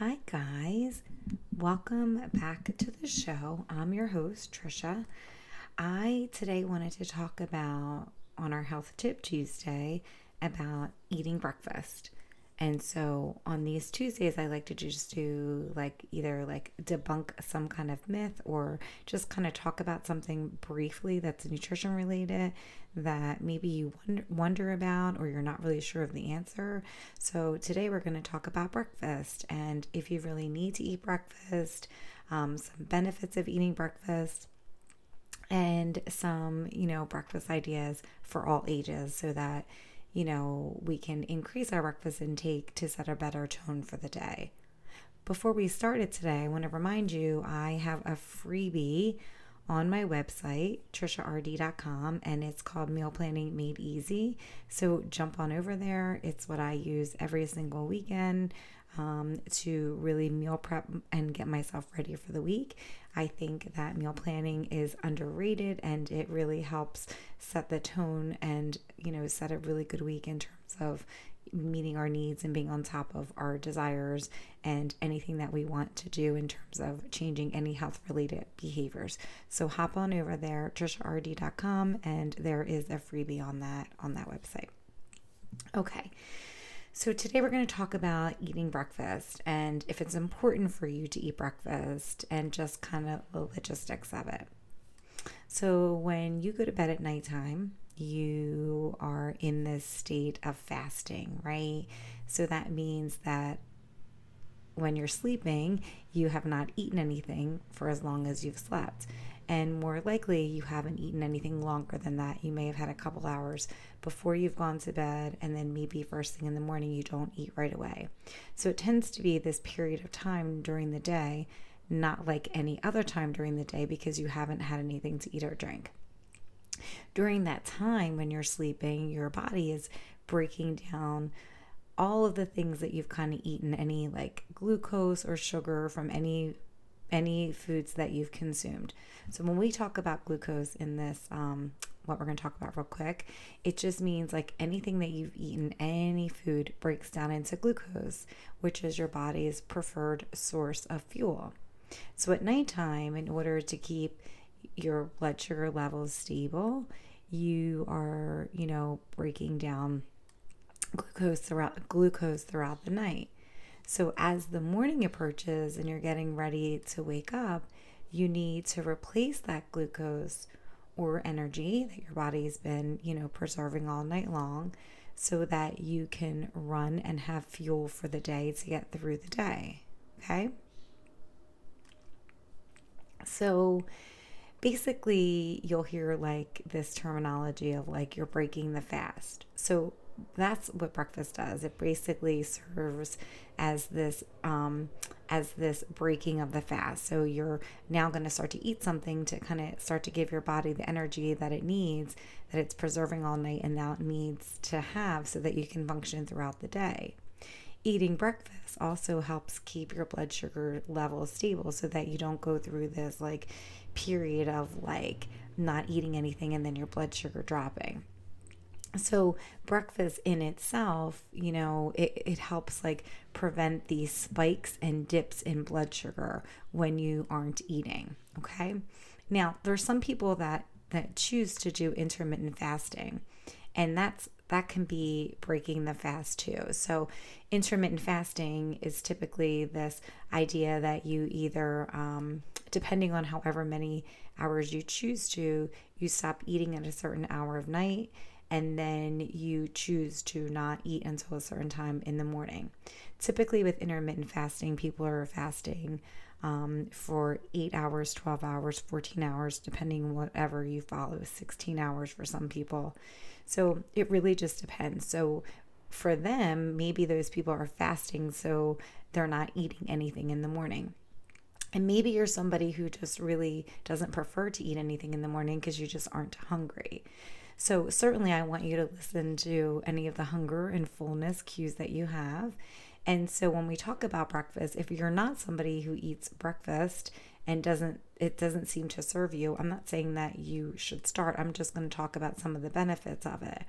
Hi, guys. Welcome back to the show. I'm your host, Trisha. I today wanted to talk about on our Health Tip Tuesday about eating breakfast. And so on these Tuesdays, I like to just do like either like debunk some kind of myth or just kind of talk about something briefly that's nutrition related that maybe you wonder about or you're not really sure of the answer. So today we're going to talk about breakfast and if you really need to eat breakfast, um, some benefits of eating breakfast and some, you know, breakfast ideas for all ages so that you know, we can increase our breakfast intake to set a better tone for the day. Before we started today, I want to remind you I have a freebie on my website, trishard.com, and it's called Meal Planning Made Easy. So jump on over there. It's what I use every single weekend um, to really meal prep and get myself ready for the week. I think that meal planning is underrated and it really helps set the tone and, you know, set a really good week in terms of meeting our needs and being on top of our desires and anything that we want to do in terms of changing any health related behaviors. So hop on over there, trishard.com, and there is a freebie on that on that website. Okay. So, today we're going to talk about eating breakfast and if it's important for you to eat breakfast and just kind of the logistics of it. So, when you go to bed at nighttime, you are in this state of fasting, right? So, that means that when you're sleeping, you have not eaten anything for as long as you've slept and more likely you haven't eaten anything longer than that. You may have had a couple hours before you've gone to bed, and then maybe first thing in the morning you don't eat right away. So it tends to be this period of time during the day, not like any other time during the day because you haven't had anything to eat or drink. During that time when you're sleeping, your body is breaking down all of the things that you've kind of eaten, any like glucose or sugar from any any foods that you've consumed. So when we talk about glucose in this, um, what we're going to talk about real quick, it just means like anything that you've eaten, any food breaks down into glucose, which is your body's preferred source of fuel. So at nighttime, in order to keep your blood sugar levels stable, you are, you know, breaking down glucose throughout glucose throughout the night. So, as the morning approaches and you're getting ready to wake up, you need to replace that glucose or energy that your body's been, you know, preserving all night long so that you can run and have fuel for the day to get through the day. Okay? So, basically, you'll hear like this terminology of like you're breaking the fast. So, that's what breakfast does. It basically serves as this um, as this breaking of the fast. So you're now going to start to eat something to kind of start to give your body the energy that it needs, that it's preserving all night and now it needs to have so that you can function throughout the day. Eating breakfast also helps keep your blood sugar levels stable so that you don't go through this like period of like not eating anything and then your blood sugar dropping so breakfast in itself you know it, it helps like prevent these spikes and dips in blood sugar when you aren't eating okay? Now there's some people that that choose to do intermittent fasting and that's that can be breaking the fast too. So intermittent fasting is typically this idea that you either um, depending on however many hours you choose to you stop eating at a certain hour of night and then you choose to not eat until a certain time in the morning. Typically, with intermittent fasting, people are fasting um, for eight hours, 12 hours, 14 hours, depending whatever you follow, 16 hours for some people. So it really just depends. So for them, maybe those people are fasting so they're not eating anything in the morning. And maybe you're somebody who just really doesn't prefer to eat anything in the morning because you just aren't hungry. So, certainly, I want you to listen to any of the hunger and fullness cues that you have. And so, when we talk about breakfast, if you're not somebody who eats breakfast and doesn't, it doesn't seem to serve you, I'm not saying that you should start. I'm just going to talk about some of the benefits of it.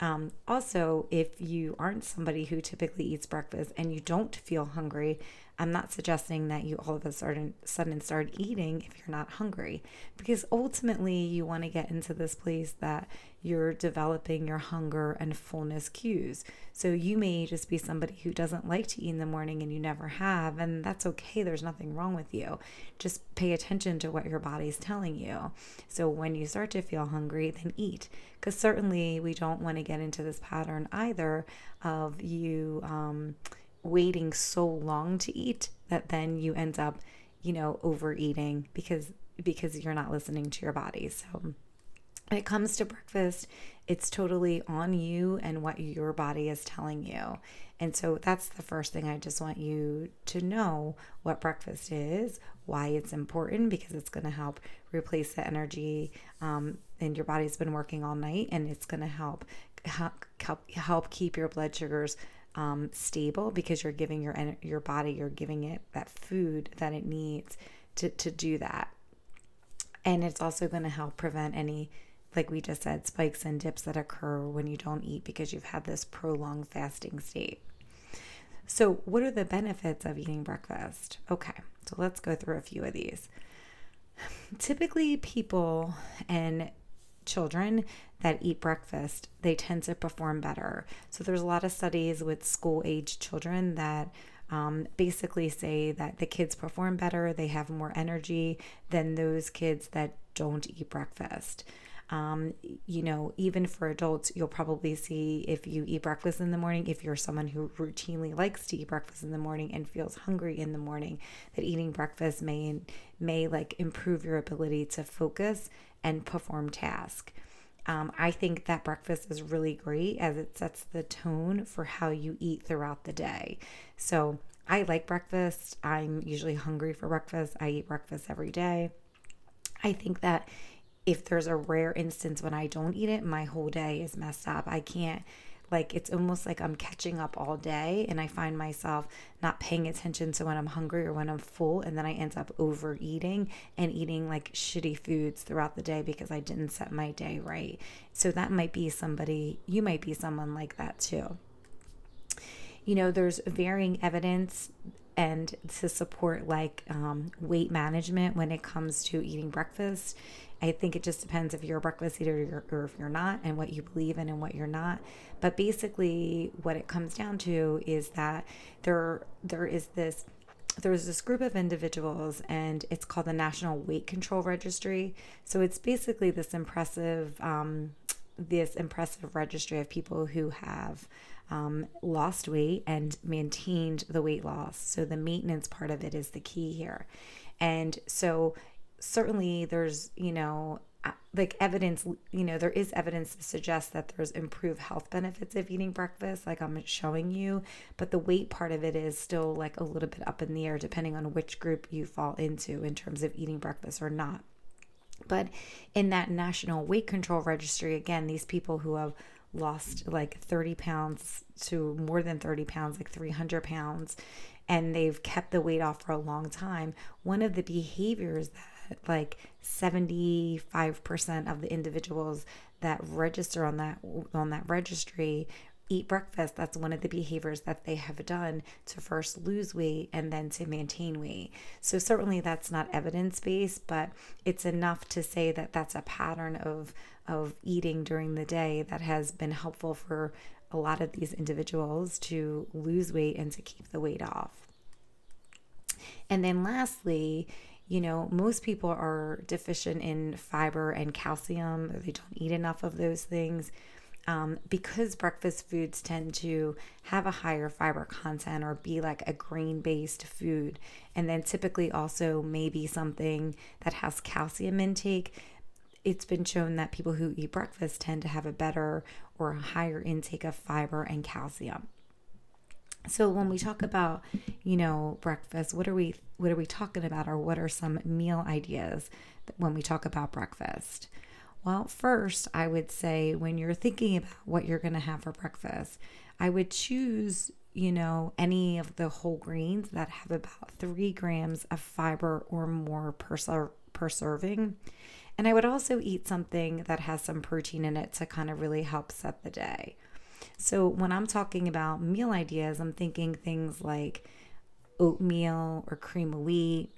Um, also, if you aren't somebody who typically eats breakfast and you don't feel hungry I'm not suggesting that you all of a sudden, sudden start eating if you're not hungry, because ultimately you want to get into this place that you're developing your hunger and fullness cues. So you may just be somebody who doesn't like to eat in the morning and you never have, and that's okay. There's nothing wrong with you. Just pay attention to what your body's telling you. So when you start to feel hungry, then eat. Because certainly we don't want to get into this pattern either of you um, waiting so long to eat that then you end up, you know, overeating because because you're not listening to your body. So when it comes to breakfast, it's totally on you and what your body is telling you. And so that's the first thing I just want you to know what breakfast is, why it's important, because it's going to help replace the energy. Um, and your body's been working all night, and it's going to help, help help keep your blood sugars um, stable because you're giving your your body, you're giving it that food that it needs to to do that. And it's also going to help prevent any like we just said, spikes and dips that occur when you don't eat because you've had this prolonged fasting state. So, what are the benefits of eating breakfast? Okay, so let's go through a few of these. Typically, people and children that eat breakfast, they tend to perform better. So, there's a lot of studies with school age children that um, basically say that the kids perform better, they have more energy than those kids that don't eat breakfast. Um, you know, even for adults, you'll probably see if you eat breakfast in the morning, if you're someone who routinely likes to eat breakfast in the morning and feels hungry in the morning, that eating breakfast may may like improve your ability to focus and perform task. Um, I think that breakfast is really great as it sets the tone for how you eat throughout the day. So I like breakfast. I'm usually hungry for breakfast. I eat breakfast every day. I think that if there's a rare instance when I don't eat it, my whole day is messed up. I can't like it's almost like I'm catching up all day and I find myself not paying attention to when I'm hungry or when I'm full and then I end up overeating and eating like shitty foods throughout the day because I didn't set my day right. So that might be somebody you might be someone like that too. You know, there's varying evidence and to support like um, weight management when it comes to eating breakfast I think it just depends if you're a breakfast eater or if you're not, and what you believe in and what you're not. But basically, what it comes down to is that there there is this there's this group of individuals and it's called the national weight control registry. So it's basically this impressive um, this impressive registry of people who have um, lost weight and maintained the weight loss. So the maintenance part of it is the key here. And so certainly there's, you know, like evidence, you know, there is evidence to suggest that there's improved health benefits of eating breakfast, like I'm showing you, but the weight part of it is still like a little bit up in the air depending on which group you fall into in terms of eating breakfast or not. But in that national weight control registry, again, these people who have lost like 30 pounds to more than 30 pounds, like 300 pounds, and they've kept the weight off for a long time, one of the behaviors that like 75% of the individuals that register on that on that registry eat breakfast. That's one of the behaviors that they have done to first lose weight and then to maintain weight. So certainly that's not evidence based but it's enough to say that that's a pattern of of eating during the day that has been helpful for a lot of these individuals to lose weight and to keep the weight off. And then lastly you know, most people are deficient in fiber and calcium, they don't eat enough of those things. Um, because breakfast foods tend to have a higher fiber content or be like a grain based food, and then typically also maybe something that has calcium intake, it's been shown that people who eat breakfast tend to have a better or a higher intake of fiber and calcium. So when we talk about, you know, breakfast, what are we what are we talking about or what are some meal ideas when we talk about breakfast? Well, first, I would say when you're thinking about what you're going to have for breakfast, I would choose, you know, any of the whole grains that have about 3 grams of fiber or more per ser- per serving. And I would also eat something that has some protein in it to kind of really help set the day. So when I'm talking about meal ideas, I'm thinking things like oatmeal or cream of wheat.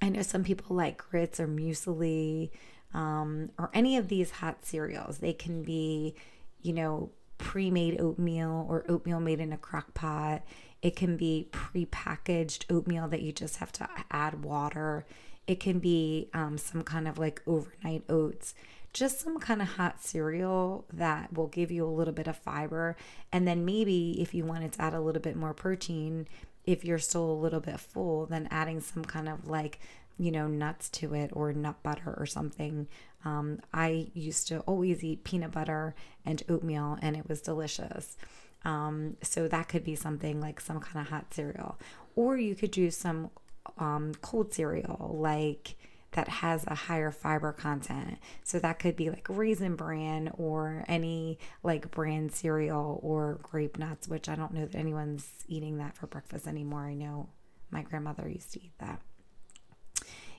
I know some people like grits or muesli um, or any of these hot cereals. They can be, you know, pre made oatmeal or oatmeal made in a crock pot. It can be pre-packaged oatmeal that you just have to add water. It can be um, some kind of like overnight oats, just some kind of hot cereal that will give you a little bit of fiber. And then maybe if you wanted to add a little bit more protein, if you're still a little bit full, then adding some kind of like you know, nuts to it or nut butter or something. Um, I used to always eat peanut butter and oatmeal, and it was delicious. Um, so that could be something like some kind of hot cereal, or you could do some um, cold cereal like that has a higher fiber content. So that could be like raisin bran or any like bran cereal or grape nuts, which I don't know that anyone's eating that for breakfast anymore. I know my grandmother used to eat that.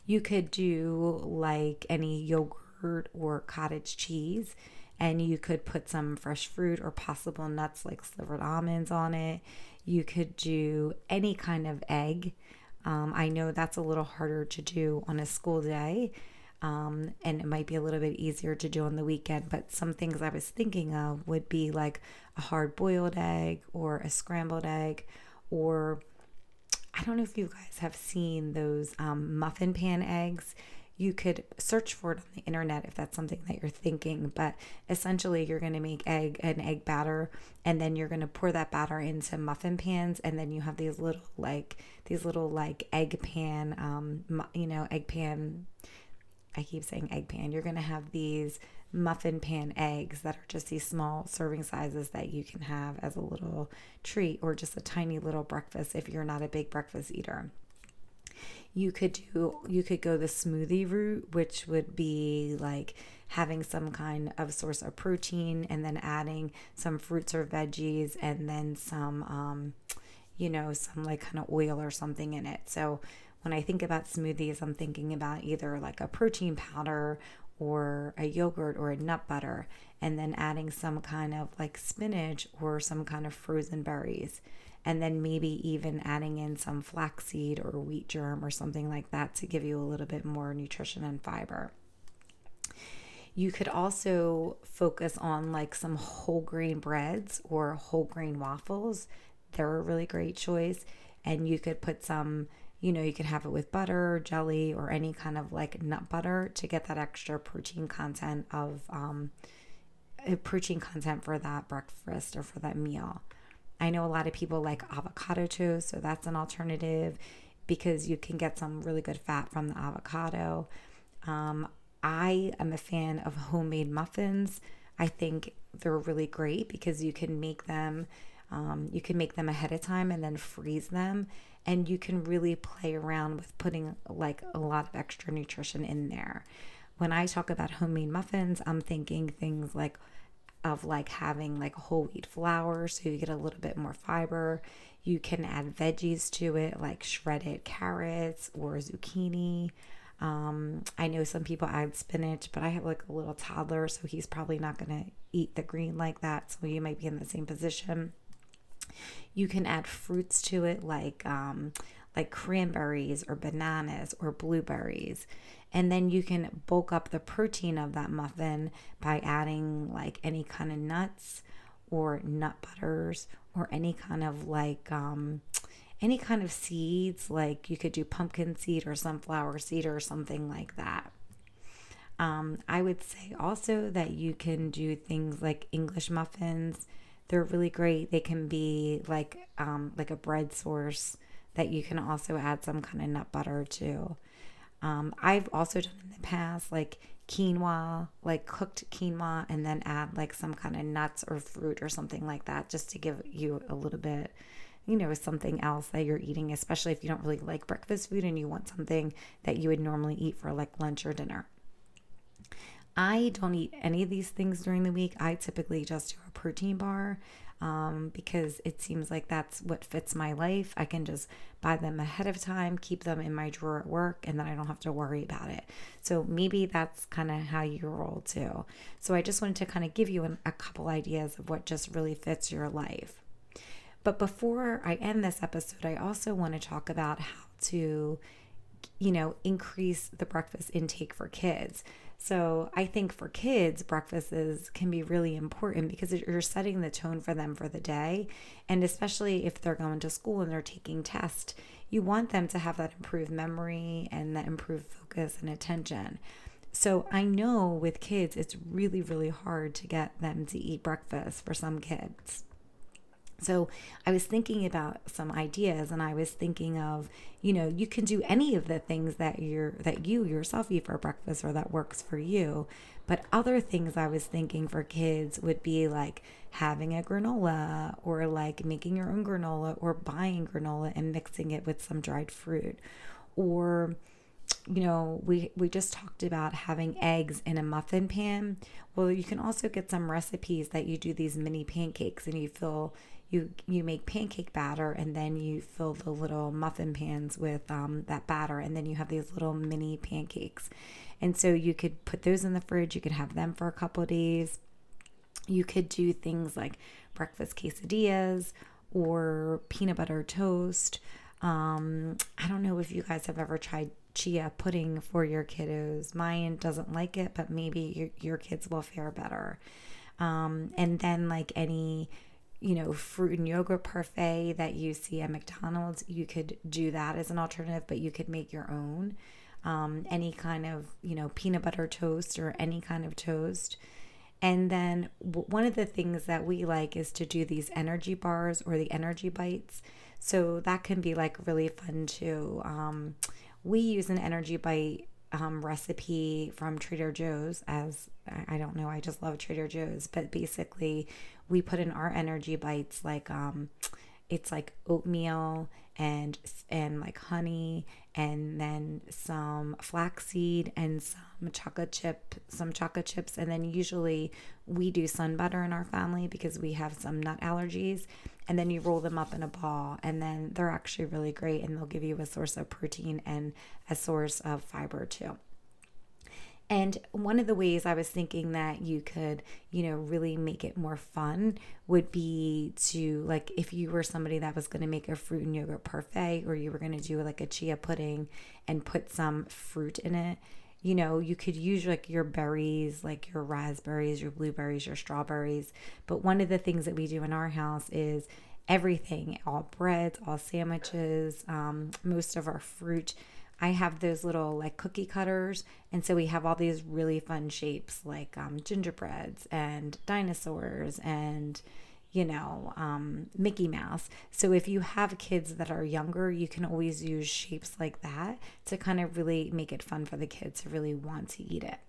You could do like any yogurt or cottage cheese and you could put some fresh fruit or possible nuts like slivered almonds on it. You could do any kind of egg. Um, I know that's a little harder to do on a school day, um, and it might be a little bit easier to do on the weekend. But some things I was thinking of would be like a hard boiled egg or a scrambled egg, or I don't know if you guys have seen those um, muffin pan eggs you could search for it on the internet if that's something that you're thinking but essentially you're going to make egg an egg batter and then you're going to pour that batter into muffin pans and then you have these little like these little like egg pan um you know egg pan i keep saying egg pan you're going to have these muffin pan eggs that are just these small serving sizes that you can have as a little treat or just a tiny little breakfast if you're not a big breakfast eater you could do you could go the smoothie route which would be like having some kind of source of protein and then adding some fruits or veggies and then some um, you know some like kind of oil or something in it. So when i think about smoothies i'm thinking about either like a protein powder or a yogurt or a nut butter and then adding some kind of like spinach or some kind of frozen berries and then maybe even adding in some flaxseed or wheat germ or something like that to give you a little bit more nutrition and fiber. You could also focus on like some whole grain breads or whole grain waffles. They're a really great choice. And you could put some, you know, you could have it with butter, or jelly, or any kind of like nut butter to get that extra protein content of um, protein content for that breakfast or for that meal. I know a lot of people like avocado toast, so that's an alternative because you can get some really good fat from the avocado. Um, I am a fan of homemade muffins. I think they're really great because you can make them. Um, you can make them ahead of time and then freeze them, and you can really play around with putting like a lot of extra nutrition in there. When I talk about homemade muffins, I'm thinking things like of like having like whole wheat flour so you get a little bit more fiber. You can add veggies to it like shredded carrots or zucchini. Um, I know some people add spinach, but I have like a little toddler, so he's probably not going to eat the green like that. So you might be in the same position. You can add fruits to it like um, like cranberries or bananas or blueberries. And then you can bulk up the protein of that muffin by adding like any kind of nuts or nut butters or any kind of like um, any kind of seeds. Like you could do pumpkin seed or sunflower seed or something like that. Um, I would say also that you can do things like English muffins. They're really great. They can be like um, like a bread source that you can also add some kind of nut butter to. Um, I've also done in the past like quinoa, like cooked quinoa, and then add like some kind of nuts or fruit or something like that just to give you a little bit, you know, something else that you're eating, especially if you don't really like breakfast food and you want something that you would normally eat for like lunch or dinner. I don't eat any of these things during the week. I typically just do a protein bar um, because it seems like that's what fits my life. I can just buy them ahead of time, keep them in my drawer at work, and then I don't have to worry about it. So maybe that's kind of how you roll too. So I just wanted to kind of give you an, a couple ideas of what just really fits your life. But before I end this episode, I also want to talk about how to, you know, increase the breakfast intake for kids. So I think for kids, breakfasts can be really important because you're setting the tone for them for the day. And especially if they're going to school and they're taking tests, you want them to have that improved memory and that improved focus and attention. So I know with kids, it's really, really hard to get them to eat breakfast for some kids. So I was thinking about some ideas and I was thinking of, you know, you can do any of the things that you're that you yourself eat for breakfast or that works for you. But other things I was thinking for kids would be like having a granola or like making your own granola or buying granola and mixing it with some dried fruit. Or you know, we we just talked about having eggs in a muffin pan. Well, you can also get some recipes that you do these mini pancakes and you fill you you make pancake batter and then you fill the little muffin pans with um, that batter and then you have these little mini pancakes. And so you could put those in the fridge you could have them for a couple days. You could do things like breakfast quesadillas or peanut butter toast. Um, i don't know if you guys have ever tried chia pudding for your kiddos. Mine doesn't like it but maybe your, your kids will fare better. Um, and then like any you know, fruit and yogurt parfait that you see at McDonald's, you could do that as an alternative, but you could make your own. Um, any kind of, you know, peanut butter toast or any kind of toast. And then w- one of the things that we like is to do these energy bars or the energy bites. So that can be like really fun too. Um, we use an energy bite um, recipe from Trader Joe's as I don't know, I just love Trader Joe's, but basically we put in our energy bites like um it's like oatmeal and and like honey and then some flaxseed and some chocolate chip some chocolate chips. And then usually we do sun butter in our family because we have some nut allergies. And then you roll them up in a ball and then they're actually really great and they'll give you a source of protein and a source of fiber too and one of the ways I was thinking that you could, you know, really make it more fun would be to, like, if you were somebody that was going to make a fruit and yogurt parfait, or you were going to do like a chia pudding and put some fruit in it, you know, you could use like your berries, like your raspberries, your blueberries, your strawberries. But one of the things that we do in our house is everything all breads, all sandwiches, um, most of our fruit I have those little like cookie cutters. And so we have all these really fun shapes like um, gingerbreads and dinosaurs and, you know, um, Mickey Mouse. So if you have kids that are younger, you can always use shapes like that to kind of really make it fun for the kids to really want to eat it.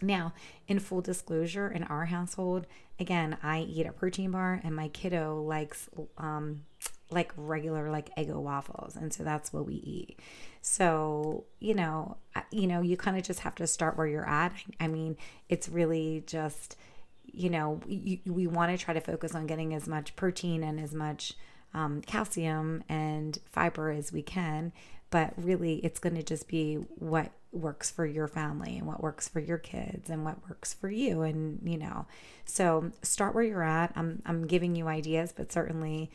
Now, in full disclosure, in our household, again, I eat a protein bar and my kiddo likes um, like regular like Eggo waffles and so that's what we eat. So you know you know you kind of just have to start where you're at. I mean it's really just you know you, we want to try to focus on getting as much protein and as much um, calcium and fiber as we can but really it's going to just be what works for your family and what works for your kids and what works for you and you know. So start where you're at. I'm i'm giving you ideas but certainly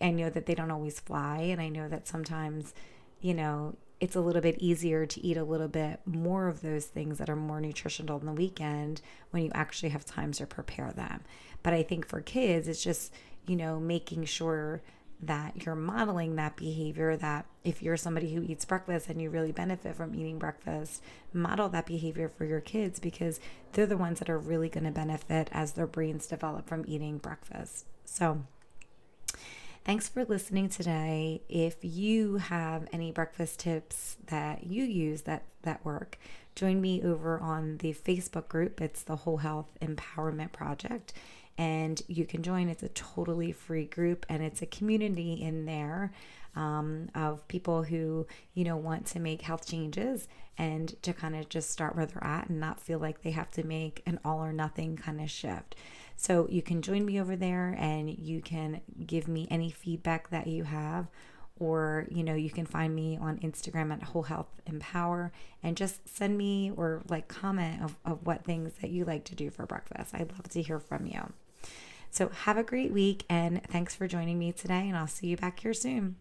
I know that they don't always fly. And I know that sometimes, you know, it's a little bit easier to eat a little bit more of those things that are more nutritional on the weekend when you actually have time to prepare them. But I think for kids, it's just, you know, making sure that you're modeling that behavior that if you're somebody who eats breakfast and you really benefit from eating breakfast model that behavior for your kids because they're the ones that are really going to benefit as their brains develop from eating breakfast so Thanks for listening today. If you have any breakfast tips that you use that that work, join me over on the Facebook group. It's the Whole Health Empowerment Project and you can join. It's a totally free group and it's a community in there um, of people who, you know, want to make health changes and to kind of just start where they're at and not feel like they have to make an all or nothing kind of shift. So you can join me over there and you can give me any feedback that you have or you know you can find me on instagram at whole health empower and just send me or like comment of, of what things that you like to do for breakfast i'd love to hear from you So have a great week and thanks for joining me today. And I'll see you back here soon.